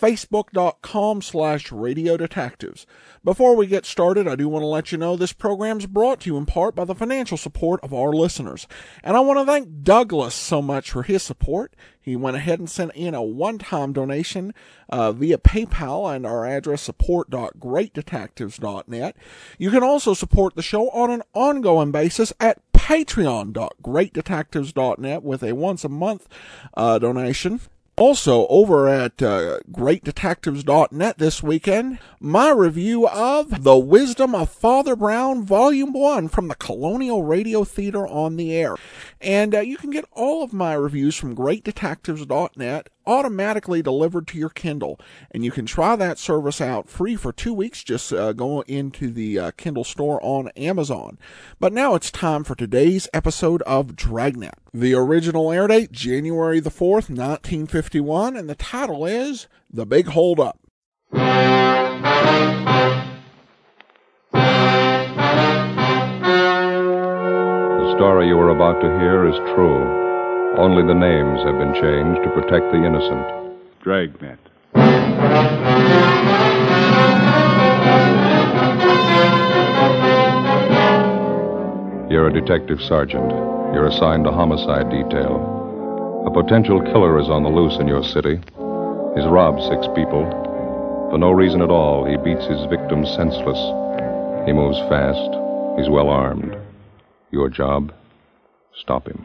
facebook.com slash radio detectives. Before we get started, I do want to let you know this program is brought to you in part by the financial support of our listeners. And I want to thank Douglas so much for his support. He went ahead and sent in a one-time donation uh, via PayPal and our address support.greatdetectives.net. You can also support the show on an ongoing basis at patreon.greatdetectives.net with a once a month uh, donation. Also, over at uh, greatdetectives.net this weekend, my review of The Wisdom of Father Brown, Volume 1 from the Colonial Radio Theater on the Air. And uh, you can get all of my reviews from greatdetectives.net automatically delivered to your Kindle. And you can try that service out free for two weeks. Just uh, go into the uh, Kindle store on Amazon. But now it's time for today's episode of Dragnet. The original air date, January the 4th, 1951, and the title is The Big Hold Up. The story you are about to hear is true. Only the names have been changed to protect the innocent. Dragnet. You're a detective sergeant. You're assigned to homicide detail. A potential killer is on the loose in your city. He's robbed six people. For no reason at all, he beats his victims senseless. He moves fast. He's well armed. Your job? Stop him.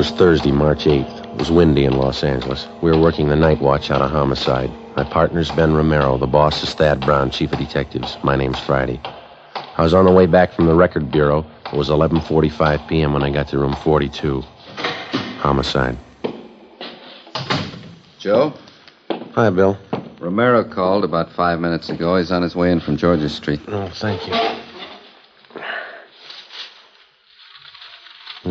Was Thursday, March 8th. It was windy in Los Angeles. We were working the night watch out of homicide. My partner's Ben Romero. The boss is Thad Brown, chief of detectives. My name's Friday. I was on the way back from the record bureau. It was 11:45 p.m. when I got to room 42. Homicide. Joe? Hi, Bill. Romero called about five minutes ago. He's on his way in from Georgia Street. Oh, thank you.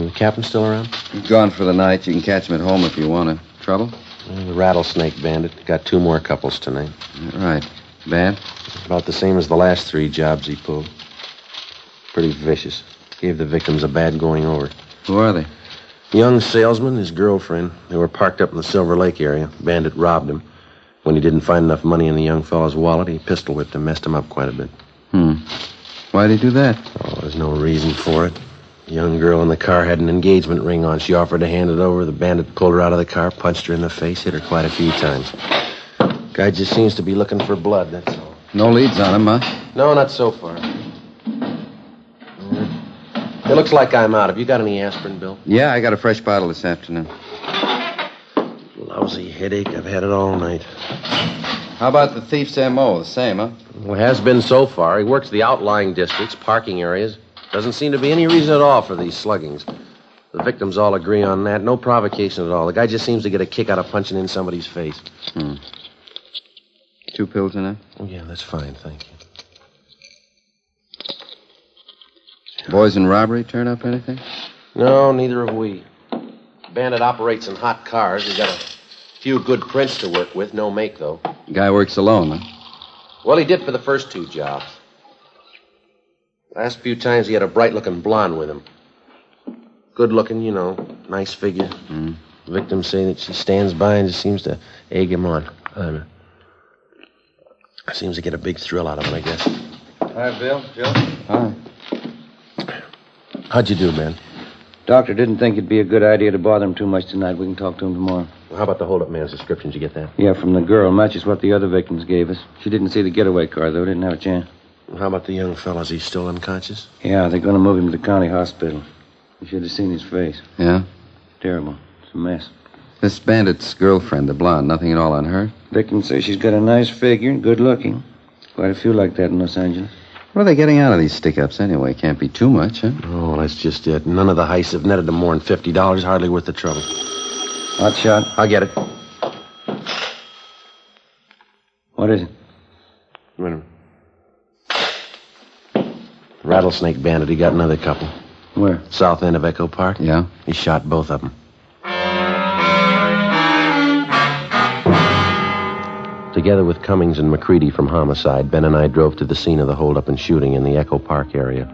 The captain still around? He's gone for the night. You can catch him at home if you want to. Trouble? The rattlesnake bandit. Got two more couples tonight. Right. Bad? About the same as the last three jobs he pulled. Pretty vicious. Gave the victims a bad going over. Who are they? Young salesman, his girlfriend. They were parked up in the Silver Lake area. Bandit robbed him. When he didn't find enough money in the young fellow's wallet, he pistol whipped him, messed him up quite a bit. Hmm. Why'd he do that? Oh, there's no reason for it. Young girl in the car had an engagement ring on. She offered to hand it over. The bandit pulled her out of the car, punched her in the face, hit her quite a few times. Guy just seems to be looking for blood, that's all. No leads on him, huh? No, not so far. It looks like I'm out. Have you got any aspirin, Bill? Yeah, I got a fresh bottle this afternoon. Lousy headache. I've had it all night. How about the thief's M.O.? The same, huh? Well, it has been so far. He works the outlying districts, parking areas. Doesn't seem to be any reason at all for these sluggings. The victims all agree on that. No provocation at all. The guy just seems to get a kick out of punching in somebody's face. Hmm. Two pills in it? Oh, yeah, that's fine. Thank you. Boys in robbery turn up anything? No, neither have we. Bandit operates in hot cars. He's got a few good prints to work with. No make, though. Guy works alone, huh? Well, he did for the first two jobs. Last few times he had a bright looking blonde with him. Good looking, you know, nice figure. Mm. Victims say that she stands by and just seems to egg him on. Seems to get a big thrill out of it, I guess. Hi, Bill. Joe? Hi. How'd you do, man? Doctor didn't think it'd be a good idea to bother him too much tonight. We can talk to him tomorrow. Well, how about the holdup man's description? Did you get that? Yeah, from the girl. Matches what the other victims gave us. She didn't see the getaway car, though. Didn't have a chance. How about the young fellow? Is he still unconscious? Yeah, they're going to move him to the county hospital. You should have seen his face. Yeah? Terrible. It's a mess. This bandit's girlfriend, the blonde, nothing at all on her? Victim says she's got a nice figure and good looking. Quite a few like that in Los Angeles. What are they getting out of these stick ups anyway? Can't be too much, huh? Oh, that's just it. None of the heists have netted them more than $50. Hardly worth the trouble. Hot shot. I'll get it. What is it? Wait a minute. Rattlesnake Bandit, he got another couple. Where? South end of Echo Park. Yeah? He shot both of them. Together with Cummings and McCready from Homicide, Ben and I drove to the scene of the holdup and shooting in the Echo Park area.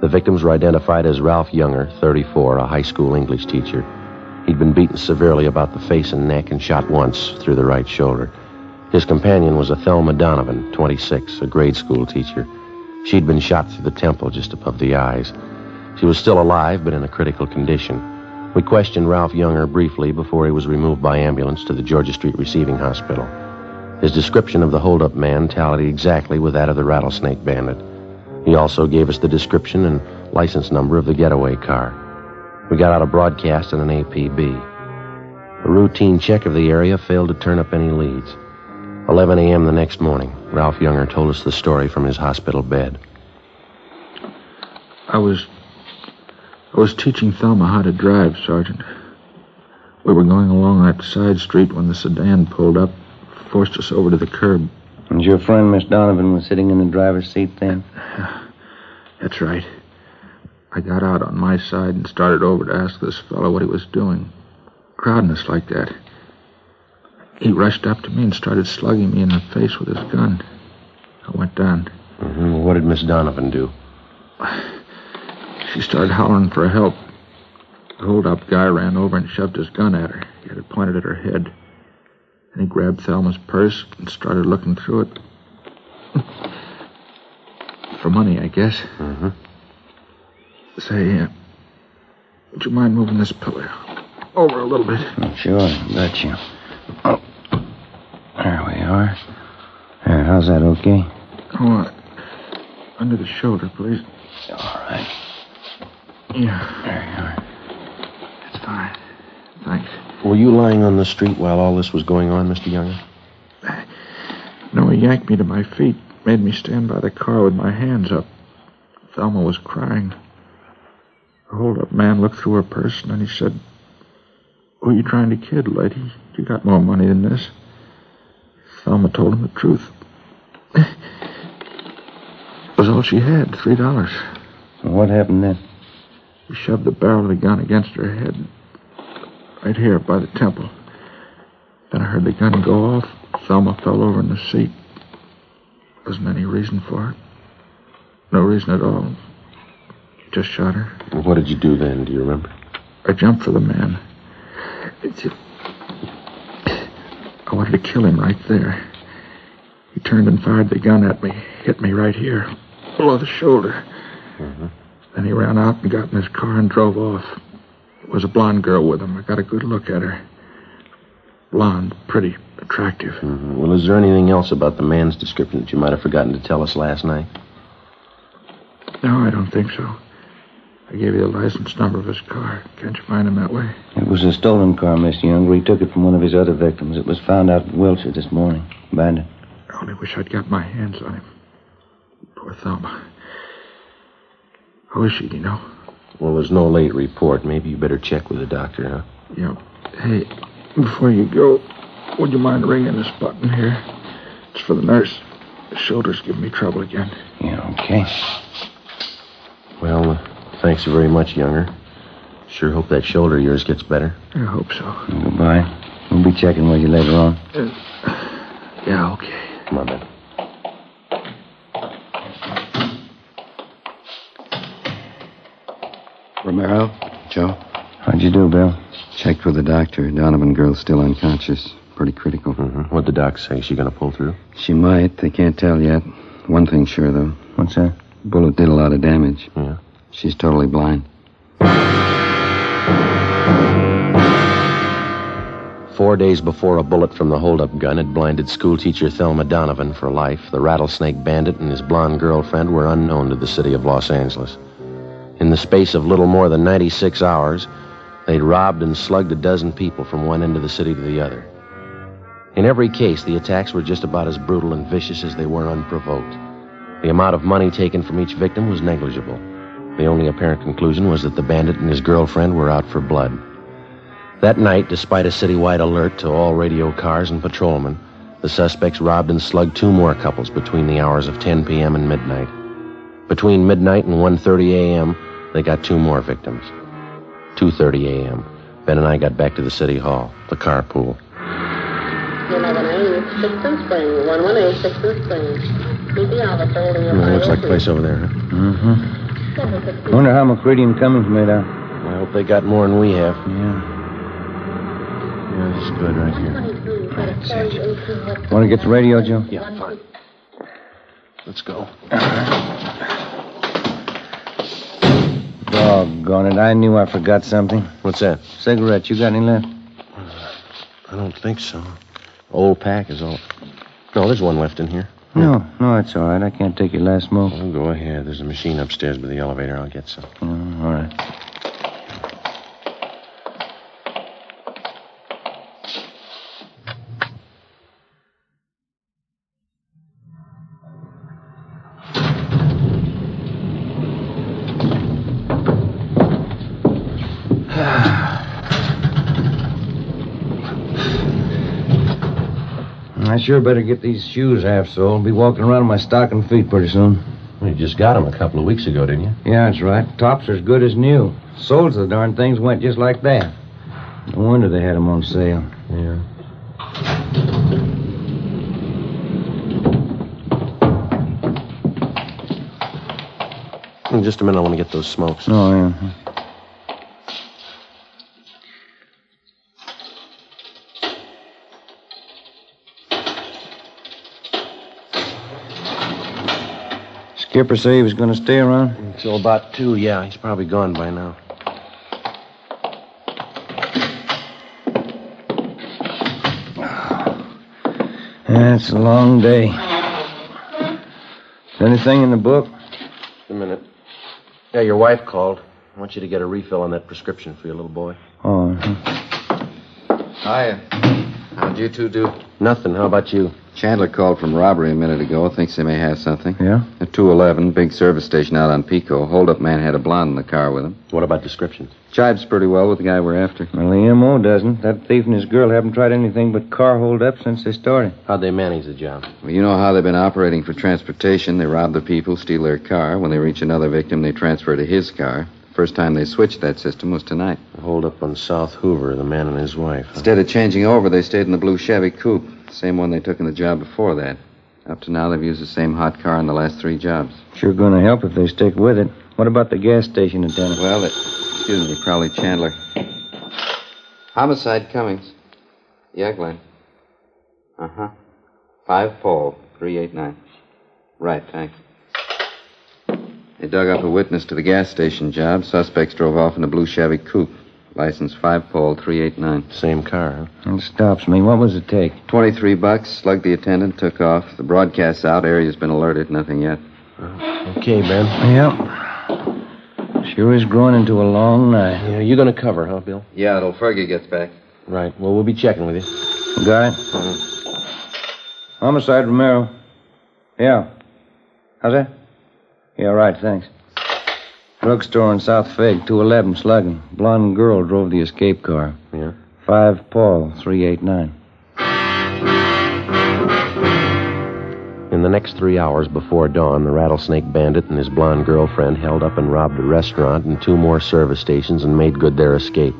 The victims were identified as Ralph Younger, 34, a high school English teacher. He'd been beaten severely about the face and neck and shot once through the right shoulder. His companion was a Thelma Donovan, 26, a grade school teacher. She'd been shot through the temple just above the eyes. She was still alive, but in a critical condition. We questioned Ralph Younger briefly before he was removed by ambulance to the Georgia Street Receiving Hospital. His description of the holdup man tallied exactly with that of the rattlesnake bandit. He also gave us the description and license number of the getaway car. We got out a broadcast and an APB. A routine check of the area failed to turn up any leads. 11 a.m. the next morning, Ralph Younger told us the story from his hospital bed. I was. I was teaching Thelma how to drive, Sergeant. We were going along that side street when the sedan pulled up, forced us over to the curb. And your friend, Miss Donovan, was sitting in the driver's seat then? That's right. I got out on my side and started over to ask this fellow what he was doing, crowding us like that. He rushed up to me and started slugging me in the face with his gun. I went down. Mm-hmm. What did Miss Donovan do? She started hollering for help. The hold-up guy ran over and shoved his gun at her. He had it pointed at her head. And he grabbed Thelma's purse and started looking through it. for money, I guess. Mm-hmm. Say, uh, would you mind moving this pillow over a little bit? Sure, bet you. Oh, there we are. There, how's that, okay? Oh, uh, under the shoulder, please. All right. Yeah, There you are. that's fine. Thanks. Were you lying on the street while all this was going on, Mr. Younger? No, he yanked me to my feet, made me stand by the car with my hands up. Thelma was crying. The hold-up man looked through her purse and then he said, Who are you trying to kid, lady? You got more money than this. Thelma told him the truth. Was all she had, three dollars. What happened then? He shoved the barrel of the gun against her head, right here by the temple. Then I heard the gun go off. Thelma fell over in the seat. Wasn't any reason for it. No reason at all. Just shot her. What did you do then? Do you remember? I jumped for the man. I wanted to kill him right there. He turned and fired the gun at me, hit me right here, below the shoulder. Then he ran out and got in his car and drove off. There was a blonde girl with him. I got a good look at her. Blonde, pretty, attractive. Mm-hmm. Well, is there anything else about the man's description that you might have forgotten to tell us last night? No, I don't think so. I gave you the license number of his car. Can't you find him that way? It was a stolen car, Mr. Younger. He took it from one of his other victims. It was found out in Wilshire this morning. Bandit. I only wish I'd got my hands on him. Poor Thelma. How is she, do you know? Well, there's no late report. Maybe you better check with the doctor, huh? Yeah. Hey, before you go, would you mind ringing this button here? It's for the nurse. The shoulder's giving me trouble again. Yeah, okay. Well, uh, thanks very much, Younger. Sure hope that shoulder of yours gets better. I hope so. Goodbye. We'll be checking with you later on. Yeah, okay. Come on, then. Romero? Joe? How'd you do, Bill? Checked with the doctor. Donovan girl's still unconscious. Pretty critical. Mm-hmm. What'd the doc say? She gonna pull through? She might. They can't tell yet. One thing's sure, though. What's that? Bullet did a lot of damage. Yeah. She's totally blind. Four days before a bullet from the holdup gun had blinded schoolteacher Thelma Donovan for life, the rattlesnake bandit and his blonde girlfriend were unknown to the city of Los Angeles. In the space of little more than 96 hours, they'd robbed and slugged a dozen people from one end of the city to the other. In every case, the attacks were just about as brutal and vicious as they were unprovoked. The amount of money taken from each victim was negligible. The only apparent conclusion was that the bandit and his girlfriend were out for blood. That night, despite a citywide alert to all radio cars and patrolmen, the suspects robbed and slugged two more couples between the hours of 10 p.m. and midnight. Between midnight and 1:30 a.m., they got two more victims. 2:30 a.m. Ben and I got back to the city hall, the carpool. 11A, Sixton Spring, 118 Sixton Spring. Meet the officer holding your Well, looks like a place over there, huh? Mm-hmm. Wonder how McCready and Cummings made out. I hope they got more than we have. Yeah. Yeah, this is good right here. Want to get the radio, Joe? Yeah, fine. Let's go. Doggone it. I knew I forgot something. What's that? Cigarette. You got any left? I don't think so. Old pack is all. No, there's one left in here. No, no, it's all right. I can't take your last smoke. Oh, go ahead. There's a machine upstairs by the elevator. I'll get some. Oh, all right. Sure better get these shoes half soled. Be walking around in my stocking feet pretty soon. Well, you just got them a couple of weeks ago, didn't you? Yeah, that's right. Tops are as good as new. Soles of the darn things went just like that. No wonder they had 'em on sale. Yeah. In just a minute, I want to get those smokes. Oh, yeah. Skipper say he was going to stay around? Until about two, yeah. He's probably gone by now. That's a long day. Anything in the book? Just a minute. Yeah, your wife called. I want you to get a refill on that prescription for your little boy. Oh, uh-huh. Hiya. How'd you two do? Nothing. How about you? Chandler called from robbery a minute ago. Thinks they may have something. yeah? At 211, big service station out on Pico. Hold-up man had a blonde in the car with him. What about descriptions? Jives pretty well with the guy we're after. Well, the M.O. doesn't. That thief and his girl haven't tried anything but car hold up since they started. How'd they manage the job? Well, you know how they've been operating for transportation. They rob the people, steal their car. When they reach another victim, they transfer to his car. First time they switched that system was tonight. Hold up on South Hoover, the man and his wife. huh? Instead of changing over, they stayed in the blue Chevy coupe. Same one they took in the job before that. Up to now, they've used the same hot car in the last three jobs. Sure going to help if they stick with it. What about the gas station attendant? Well, it, excuse me, probably Chandler. Homicide Cummings. Yeah, Glenn. Uh huh. Five Paul, 389. Right, thanks. They dug up a witness to the gas station job. Suspects drove off in a blue Chevy coupe. License 5 Paul, 389. Same car, huh? It stops me. What was it take? 23 bucks. Slugged the attendant, took off. The broadcast's out. Area's been alerted. Nothing yet. Okay, Ben. Yep. Sure is growing into a long night. Yeah, you gonna cover, huh, Bill? Yeah, till Fergie gets back. Right. Well, we'll be checking with you. Got it? Homicide Romero. Yeah. How's that? Yeah, right, thanks. Drugstore in South Fig, 211, slugging. Blonde girl drove the escape car. Yeah. 5 Paul, 389. In the next three hours before dawn, the rattlesnake bandit and his blonde girlfriend held up and robbed a restaurant and two more service stations and made good their escape.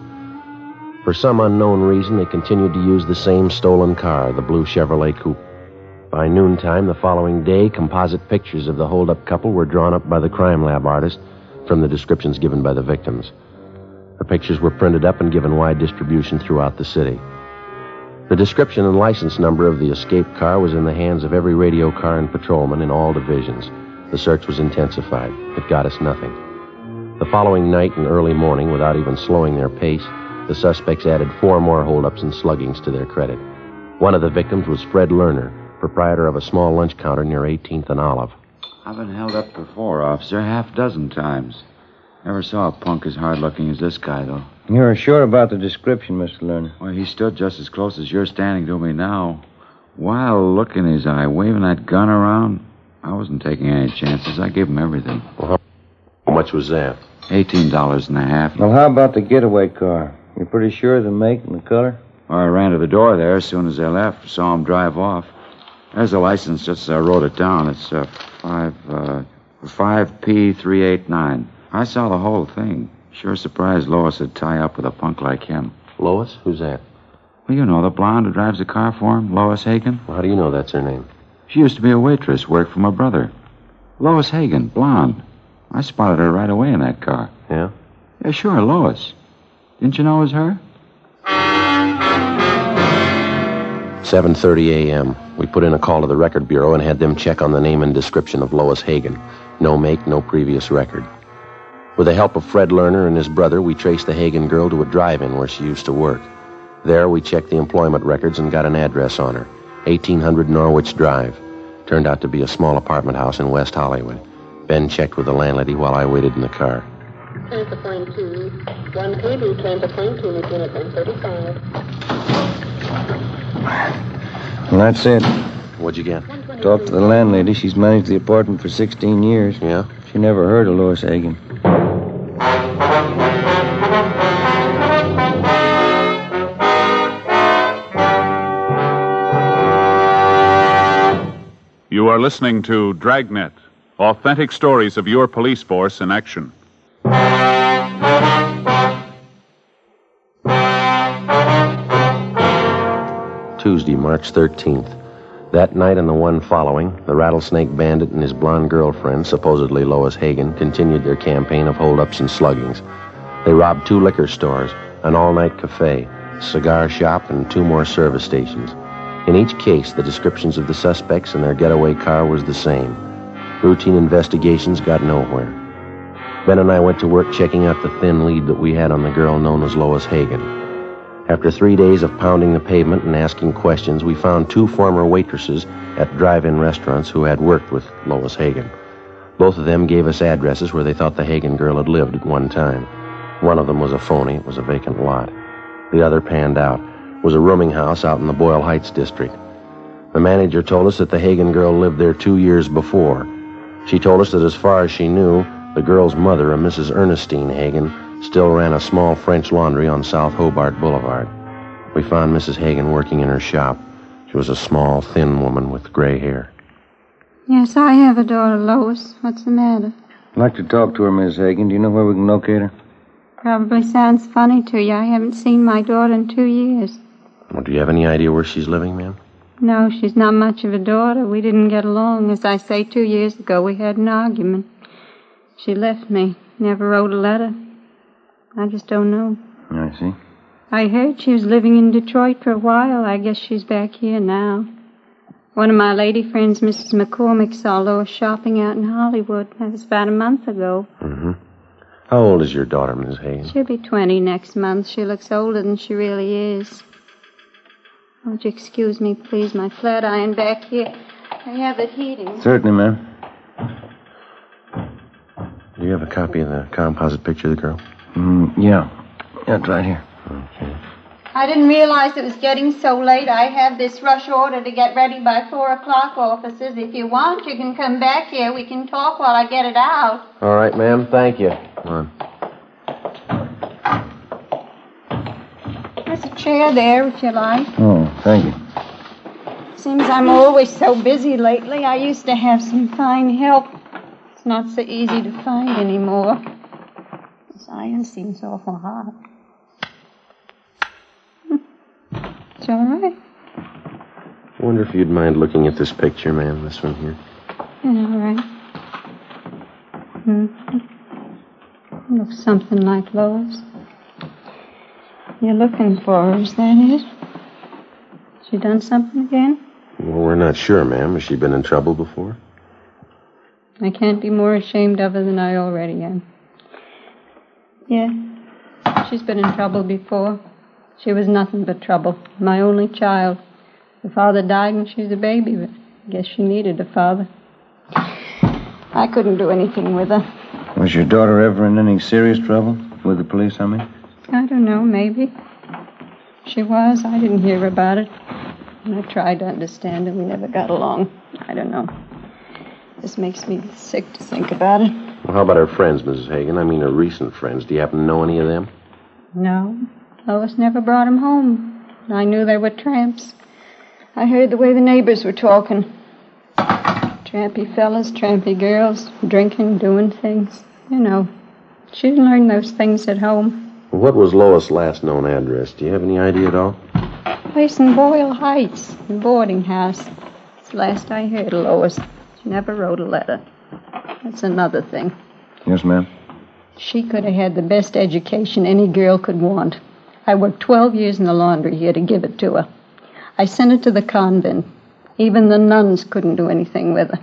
For some unknown reason, they continued to use the same stolen car, the blue Chevrolet Coupe. By noontime the following day, composite pictures of the holdup couple were drawn up by the crime lab artist from the descriptions given by the victims. The pictures were printed up and given wide distribution throughout the city. The description and license number of the escape car was in the hands of every radio car and patrolman in all divisions. The search was intensified. It got us nothing. The following night and early morning, without even slowing their pace, the suspects added four more holdups and sluggings to their credit. One of the victims was Fred Lerner, proprietor of a small lunch counter near 18th and Olive. I've been held up before, officer, half dozen times. Never saw a punk as hard looking as this guy, though. You're sure about the description, Mr. Lerner? Well, he stood just as close as you're standing to me now. Wild look in his eye, waving that gun around. I wasn't taking any chances. I gave him everything. Well, how much was that? Eighteen dollars and a half. Well, how about the getaway car? You're pretty sure of the make and the color? Well, I ran to the door there as soon as they left. Saw him drive off. There's the license, just as I wrote it down. It's uh, five uh, five P three eight nine. I saw the whole thing. Sure surprised Lois would tie up with a punk like him. Lois? Who's that? Well, you know the blonde who drives the car for him, Lois Hagen. Well, how do you know that's her name? She used to be a waitress, worked for my brother. Lois Hagen, blonde. I spotted her right away in that car. Yeah? Yeah, sure, Lois. Didn't you know it was her? 7:30 a.m. We put in a call to the record bureau and had them check on the name and description of Lois Hagen. No make, no previous record. With the help of Fred Lerner and his brother, we traced the Hagen girl to a drive-in where she used to work. There, we checked the employment records and got an address on her. 1800 Norwich Drive. Turned out to be a small apartment house in West Hollywood. Ben checked with the landlady while I waited in the car. To point two. One KB train point two, unit 135. Well, that's it. What'd you get? Talked to the landlady. She's managed the apartment for 16 years. Yeah? She never heard of Lois Hagen. You are listening to Dragnet, authentic stories of your police force in action. Tuesday, March 13th. That night and the one following, the Rattlesnake Bandit and his blonde girlfriend, supposedly Lois Hagen, continued their campaign of holdups and sluggings. They robbed two liquor stores, an all night cafe, cigar shop, and two more service stations. In each case, the descriptions of the suspects and their getaway car was the same. Routine investigations got nowhere. Ben and I went to work checking out the thin lead that we had on the girl known as Lois Hagen. After three days of pounding the pavement and asking questions, we found two former waitresses at drive-in restaurants who had worked with Lois Hagen. Both of them gave us addresses where they thought the Hagen girl had lived at one time. One of them was a phony. It was a vacant lot. The other panned out. It was a rooming house out in the Boyle Heights district. The manager told us that the Hagen girl lived there two years before. She told us that as far as she knew, the girl's mother, a Mrs. Ernestine Hagen, still ran a small French laundry on South Hobart Boulevard. We found Mrs. Hagen working in her shop. She was a small, thin woman with gray hair. Yes, I have a daughter, Lois. What's the matter? I'd like to talk to her, Miss Hagen. Do you know where we can locate her? Probably sounds funny to you. I haven't seen my daughter in two years. Well, do you have any idea where she's living, ma'am? No, she's not much of a daughter. We didn't get along. As I say, two years ago we had an argument. She left me. Never wrote a letter. I just don't know. I see. I heard she was living in Detroit for a while. I guess she's back here now. One of my lady friends, Mrs. McCormick, saw Lois shopping out in Hollywood. That was about a month ago. Mm-hmm. How old is your daughter, Miss Hagen? She'll be 20 next month. She looks older than she really is. Would you excuse me, please? My flat iron back here. I have it heating. Certainly, ma'am. Do you have a copy of the composite picture of the girl? Mm, yeah. Yeah, it's right here. Okay. I didn't realize it was getting so late. I have this rush order to get ready by four o'clock, officers. If you want, you can come back here. We can talk while I get it out. All right, ma'am. Thank you. Come on. There's a chair there, if you like. Oh, thank you. Seems I'm always so busy lately. I used to have some fine help. It's not so easy to find anymore. Iron seems awful hot. It's all right. I wonder if you'd mind looking at this picture, ma'am. This one here. Yeah, all right. Mm-hmm. Looks something like Lois. You're looking for her, is that it? She done something again? Well, we're not sure, ma'am. Has she been in trouble before? I can't be more ashamed of her than I already am. Yeah, she's been in trouble before. She was nothing but trouble. My only child. Her father died when she was a baby, but I guess she needed a father. I couldn't do anything with her. Was your daughter ever in any serious trouble? With the police, I mean? I don't know, maybe. She was. I didn't hear about it. And I tried to understand, and we never got along. I don't know. This makes me sick to think about it. Well, how about her friends, Mrs. Hagen? I mean, her recent friends. Do you happen to know any of them? No. Lois never brought 'em home. I knew they were tramps. I heard the way the neighbors were talking. Trampy fellas, trampy girls, drinking, doing things. You know. She didn't learn those things at home. What was Lois' last known address? Do you have any idea at all? Place in Boyle Heights, the boarding house. It's the last I heard of Lois. She never wrote a letter. That's another thing. Yes, ma'am. She could have had the best education any girl could want. I worked 12 years in the laundry here to give it to her. I sent her to the convent. Even the nuns couldn't do anything with her.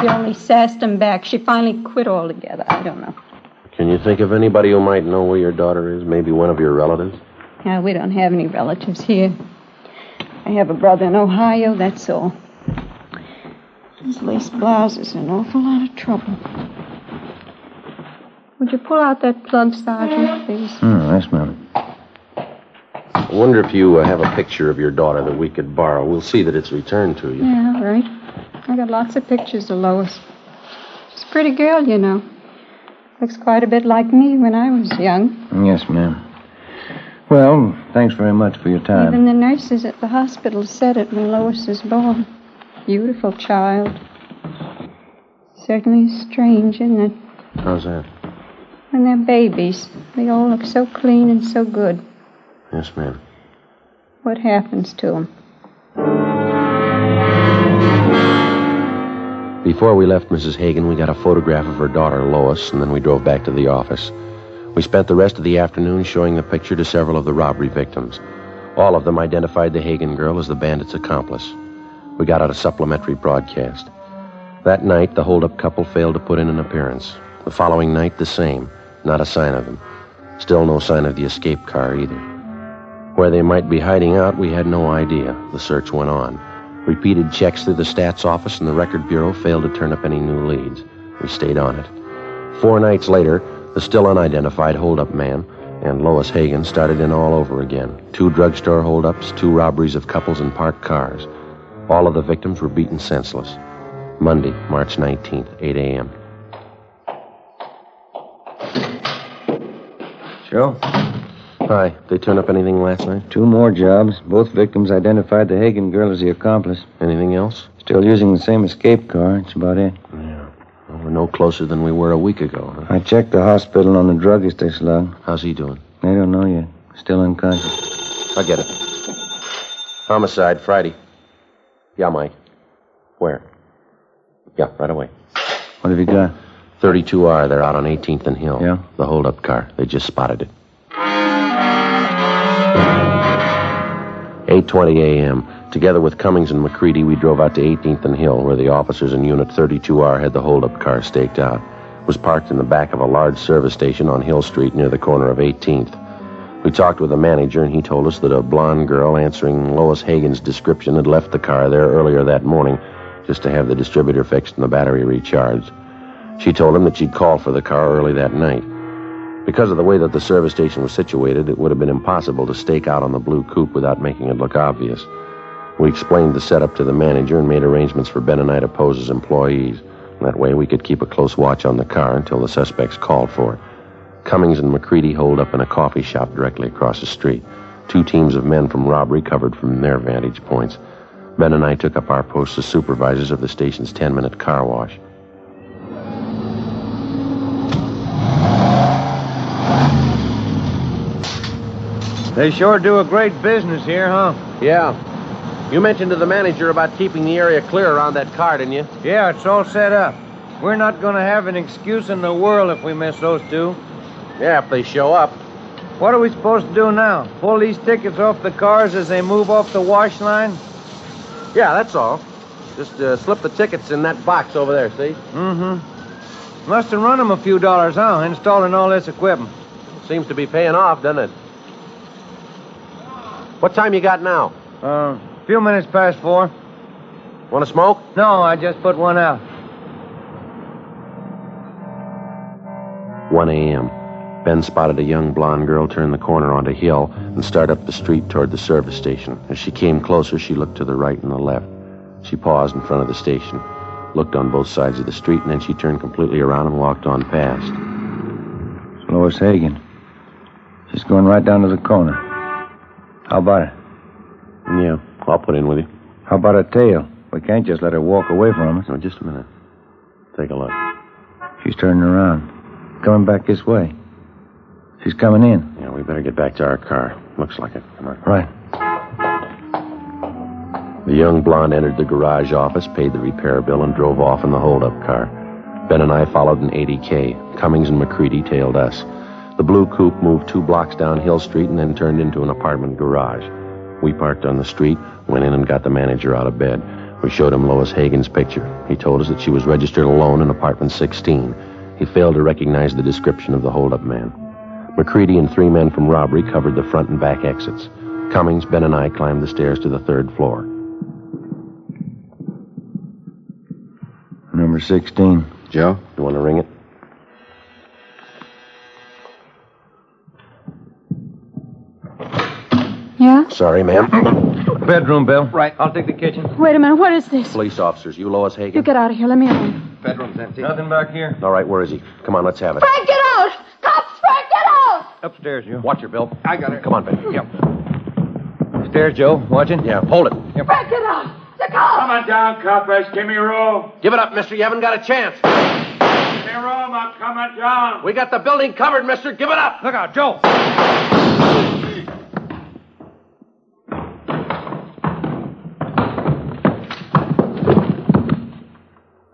She only sassed 'em back. She finally quit altogether. I don't know. Can you think of anybody who might know where your daughter is? Maybe one of your relatives? Yeah, we don't have any relatives here. I have a brother in Ohio, that's all. His lace blouse is an awful lot of trouble. Would you pull out that plug, Sergeant, please? Oh, yes, ma'am. I wonder if you uh, have a picture of your daughter that we could borrow. We'll see that it's returned to you. Yeah, all right. I got lots of pictures of Lois. She's a pretty girl, you know. Looks quite a bit like me when I was young. Yes, ma'am. Well, thanks very much for your time. Even the nurses at the hospital said it when Lois was born. Beautiful child. Certainly strange, isn't it? How's that? When they're babies, they all look so clean and so good. Yes, ma'am. What happens to them? Before we left Mrs. Hagen, we got a photograph of her daughter, Lois, and then we drove back to the office. We spent the rest of the afternoon showing the picture to several of the robbery victims. All of them identified the Hagen girl as the bandit's accomplice. We got out a supplementary broadcast. That night, the holdup couple failed to put in an appearance. The following night, the same. Not a sign of them. Still no sign of the escape car either. Where they might be hiding out, we had no idea. The search went on. Repeated checks through the stats office and the record bureau failed to turn up any new leads. We stayed on it. Four nights later, the still unidentified holdup man and Lois Hagen started in all over again. Two drugstore holdups, two robberies of couples in parked cars. All of the victims were beaten senseless. Monday, March 19th, 8 a.m. Joe? Hi. Did they turn up anything last night? Two more jobs. Both victims identified the Hagen girl as the accomplice. Anything else? Still using the same escape car. That's about it. Yeah. Well, we're no closer than we were a week ago. Huh? I checked the hospital on the druggist they slugged. How's he doing? They don't know yet. Still unconscious. I'll get it. Homicide, Friday. Yeah, Mike. Where? Yeah, right away. What have you got? 32R. They're out on 18th and Hill. Yeah? The holdup car. They just spotted it. 8.20 a.m. Together with Cummings and McCready, we drove out to 18th and Hill, where the officers in Unit 32R had the holdup car staked out. It was parked in the back of a large service station on Hill Street near the corner of 18th. We talked with the manager, and he told us that a blonde girl answering Lois Hagen's description had left the car there earlier that morning just to have the distributor fixed and the battery recharged. She told him that she'd called for the car early that night. Because of the way that the service station was situated, it would have been impossible to stake out on the blue coupe without making it look obvious. We explained the setup to the manager and made arrangements for Ben and I to pose as employees. That way we could keep a close watch on the car until the suspects called for it. Cummings and McCready holed up in a coffee shop directly across the street. Two teams of men from robbery covered from their vantage points. Ben and I took up our posts as supervisors of the station's 10 minute car wash. They sure do a great business here, huh? Yeah. You mentioned to the manager about keeping the area clear around that car, didn't you? Yeah, it's all set up. We're not going to have an excuse in the world if we miss those two. Yeah, if they show up. What are we supposed to do now? Pull these tickets off the cars as they move off the wash line? Yeah, that's all. Just uh, slip the tickets in that box over there, see? Mm-hmm. Must have run them a few dollars, huh? Installing all this equipment. Seems to be paying off, doesn't it? What time you got now? Uh, a few minutes past four. Want to smoke? No, I just put one out. 1 a.m. Ben spotted a young blonde girl turn the corner onto Hill and start up the street toward the service station. As she came closer, she looked to the right and the left. She paused in front of the station, looked on both sides of the street, and then she turned completely around and walked on past. It's Lois Hagen. She's going right down to the corner. How about it? Yeah, I'll put in with you. How about a tail? We can't just let her walk away from us. No, just a minute. Take a look. She's turning around. Coming back this way. She's coming in. Yeah, we better get back to our car. Looks like it. Come on. Right. The young blonde entered the garage office, paid the repair bill, and drove off in the holdup car. Ben and I followed in 80K. Cummings and McCready tailed us. The blue coupe moved two blocks down Hill Street and then turned into an apartment garage. We parked on the street, went in and got the manager out of bed. We showed him Lois Hagen's picture. He told us that she was registered alone in apartment 16. He failed to recognize the description of the holdup man. McCready and three men from robbery covered the front and back exits. Cummings, Ben, and I climbed the stairs to the third floor. Number 16. Joe, you want to ring it? Yeah? Sorry, ma'am. Bedroom, Bill. Right, I'll take the kitchen. Wait a minute. What is this? Police officers, you Lois Hagen? You get out of here. Let me alone. Bedroom's empty. Nothing back here. All right, where is he? Come on, let's have it. Frank, get out! Cops, Frank, get out! Upstairs, you. Watch her, Bill. I got it. Come on, Ben. Hmm. Yep. Upstairs, Joe. Watching? Yeah, hold it. Frank, it out! The cops! Come on down, coppers. Give me room. Give it up, mister. You haven't got a chance. Give me room. I'm coming down. We got the building covered, mister. Give it up. Look out, Joe.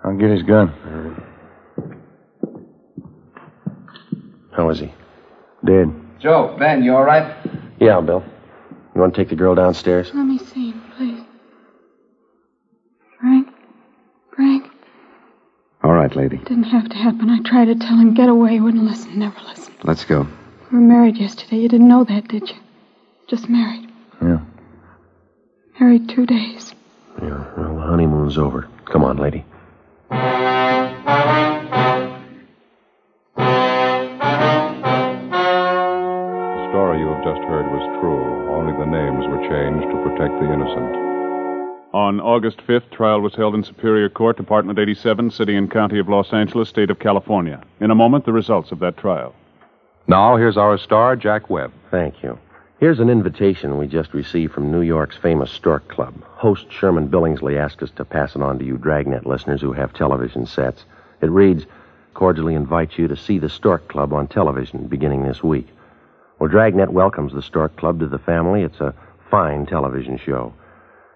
I'll get his gun. How is he? Dead. Joe, Ben, you all right? Yeah, Bill. You want to take the girl downstairs? Let me see him, please. Frank? Frank? All right, lady. It Didn't have to happen. I tried to tell him, get away. He wouldn't listen, never listen. Let's go. We were married yesterday. You didn't know that, did you? Just married. Yeah. Married two days. Yeah, well, the honeymoon's over. Come on, lady. The names were changed to protect the innocent. On August 5th, trial was held in Superior Court, Department 87, City and County of Los Angeles, State of California. In a moment, the results of that trial. Now, here's our star, Jack Webb. Thank you. Here's an invitation we just received from New York's famous Stork Club. Host Sherman Billingsley asked us to pass it on to you Dragnet listeners who have television sets. It reads, cordially invite you to see the Stork Club on television beginning this week. Well, Dragnet welcomes the Stork Club to the family. It's a fine television show.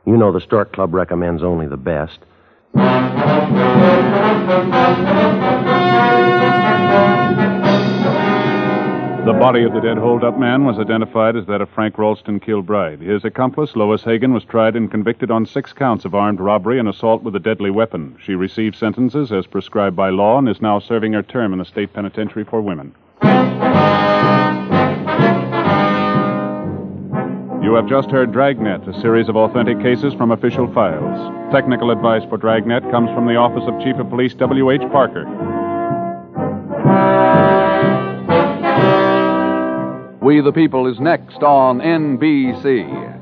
You know the Stork Club recommends only the best. The body of the dead holdup man was identified as that of Frank Ralston Kilbride. His accomplice, Lois Hagen, was tried and convicted on six counts of armed robbery and assault with a deadly weapon. She received sentences as prescribed by law and is now serving her term in the state penitentiary for women. You have just heard Dragnet, a series of authentic cases from official files. Technical advice for Dragnet comes from the Office of Chief of Police W.H. Parker. We the People is next on NBC.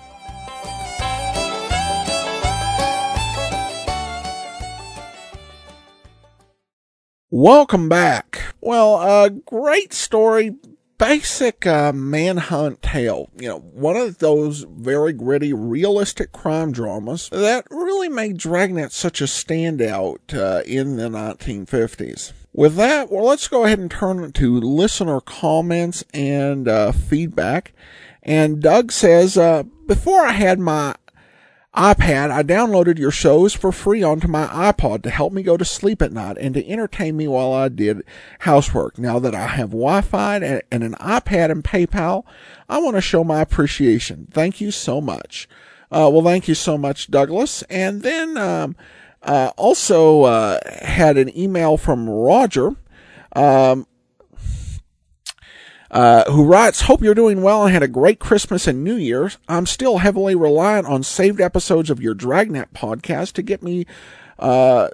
Welcome back. Well, a uh, great story. Basic uh, manhunt tale. You know, one of those very gritty, realistic crime dramas that really made Dragnet such a standout uh, in the 1950s. With that, well, let's go ahead and turn to listener comments and uh, feedback. And Doug says, uh, before I had my iPad, I downloaded your shows for free onto my iPod to help me go to sleep at night and to entertain me while I did housework. Now that I have Wi-Fi and, and an iPad and PayPal, I want to show my appreciation. Thank you so much. Uh, well, thank you so much, Douglas. And then, um, uh, also, uh, had an email from Roger, um, uh, who writes, Hope you're doing well and had a great Christmas and New Year's. I'm still heavily reliant on saved episodes of your Dragnet podcast to get me, uh,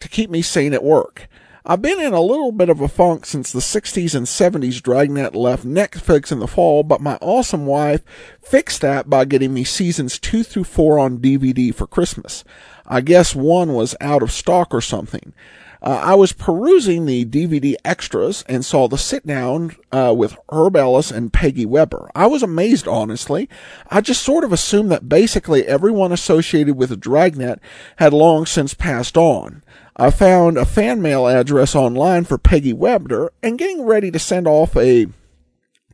to keep me sane at work. I've been in a little bit of a funk since the 60s and 70s Dragnet left Netflix in the fall, but my awesome wife fixed that by getting me seasons 2 through 4 on DVD for Christmas. I guess one was out of stock or something. Uh, I was perusing the DVD extras and saw the sit down uh, with Herb Ellis and Peggy Webber. I was amazed, honestly. I just sort of assumed that basically everyone associated with Dragnet had long since passed on. I found a fan mail address online for Peggy Webber and getting ready to send off a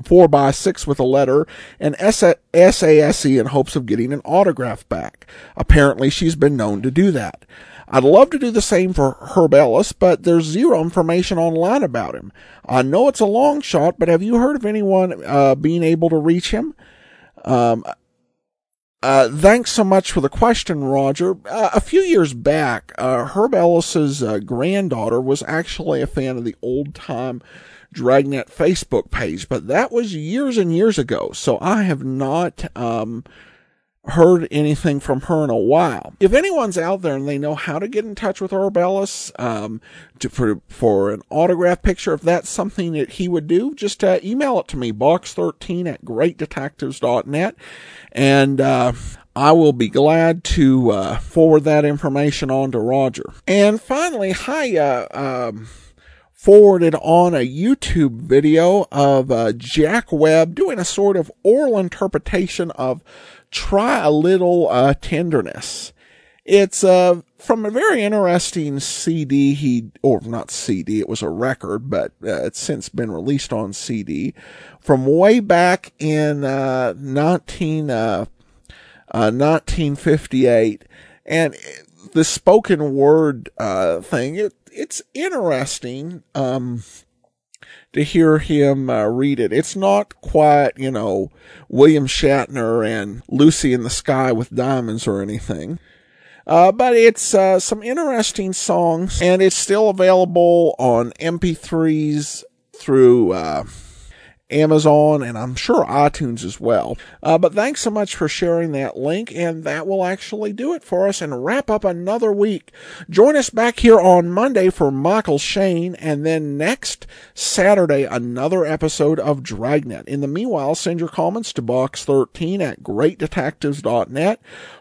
four by six with a letter and SASE in hopes of getting an autograph back. Apparently she's been known to do that. I'd love to do the same for Herb Ellis, but there's zero information online about him. I know it's a long shot, but have you heard of anyone uh, being able to reach him? Um, uh, thanks so much for the question, Roger. Uh, a few years back, uh, Herb Ellis's uh, granddaughter was actually a fan of the old time Dragnet Facebook page, but that was years and years ago, so I have not um, heard anything from her in a while. If anyone's out there and they know how to get in touch with Herb um, to, for for an autograph picture, if that's something that he would do, just uh, email it to me, box13 at greatdetectives.net, and uh, I will be glad to uh, forward that information on to Roger. And finally, hi, uh, um, forwarded on a YouTube video of uh, Jack Webb doing a sort of oral interpretation of try a little uh, tenderness. It's uh, from a very interesting CD he, or not CD, it was a record, but uh, it's since been released on CD from way back in uh, 19, 1958. Uh, and the spoken word uh, thing, it, it's interesting. Um, to hear him uh, read it. It's not quite, you know, William Shatner and Lucy in the Sky with Diamonds or anything. Uh, but it's uh, some interesting songs, and it's still available on MP3s through uh, Amazon, and I'm sure iTunes as well. Uh, but thanks so much for sharing that link, and that will actually do it for us and wrap up another week. Join us back here on Monday for Michael Shayne, and then next Saturday, another episode of Dragnet. In the meanwhile, send your comments to box13 at greatdetectives.net.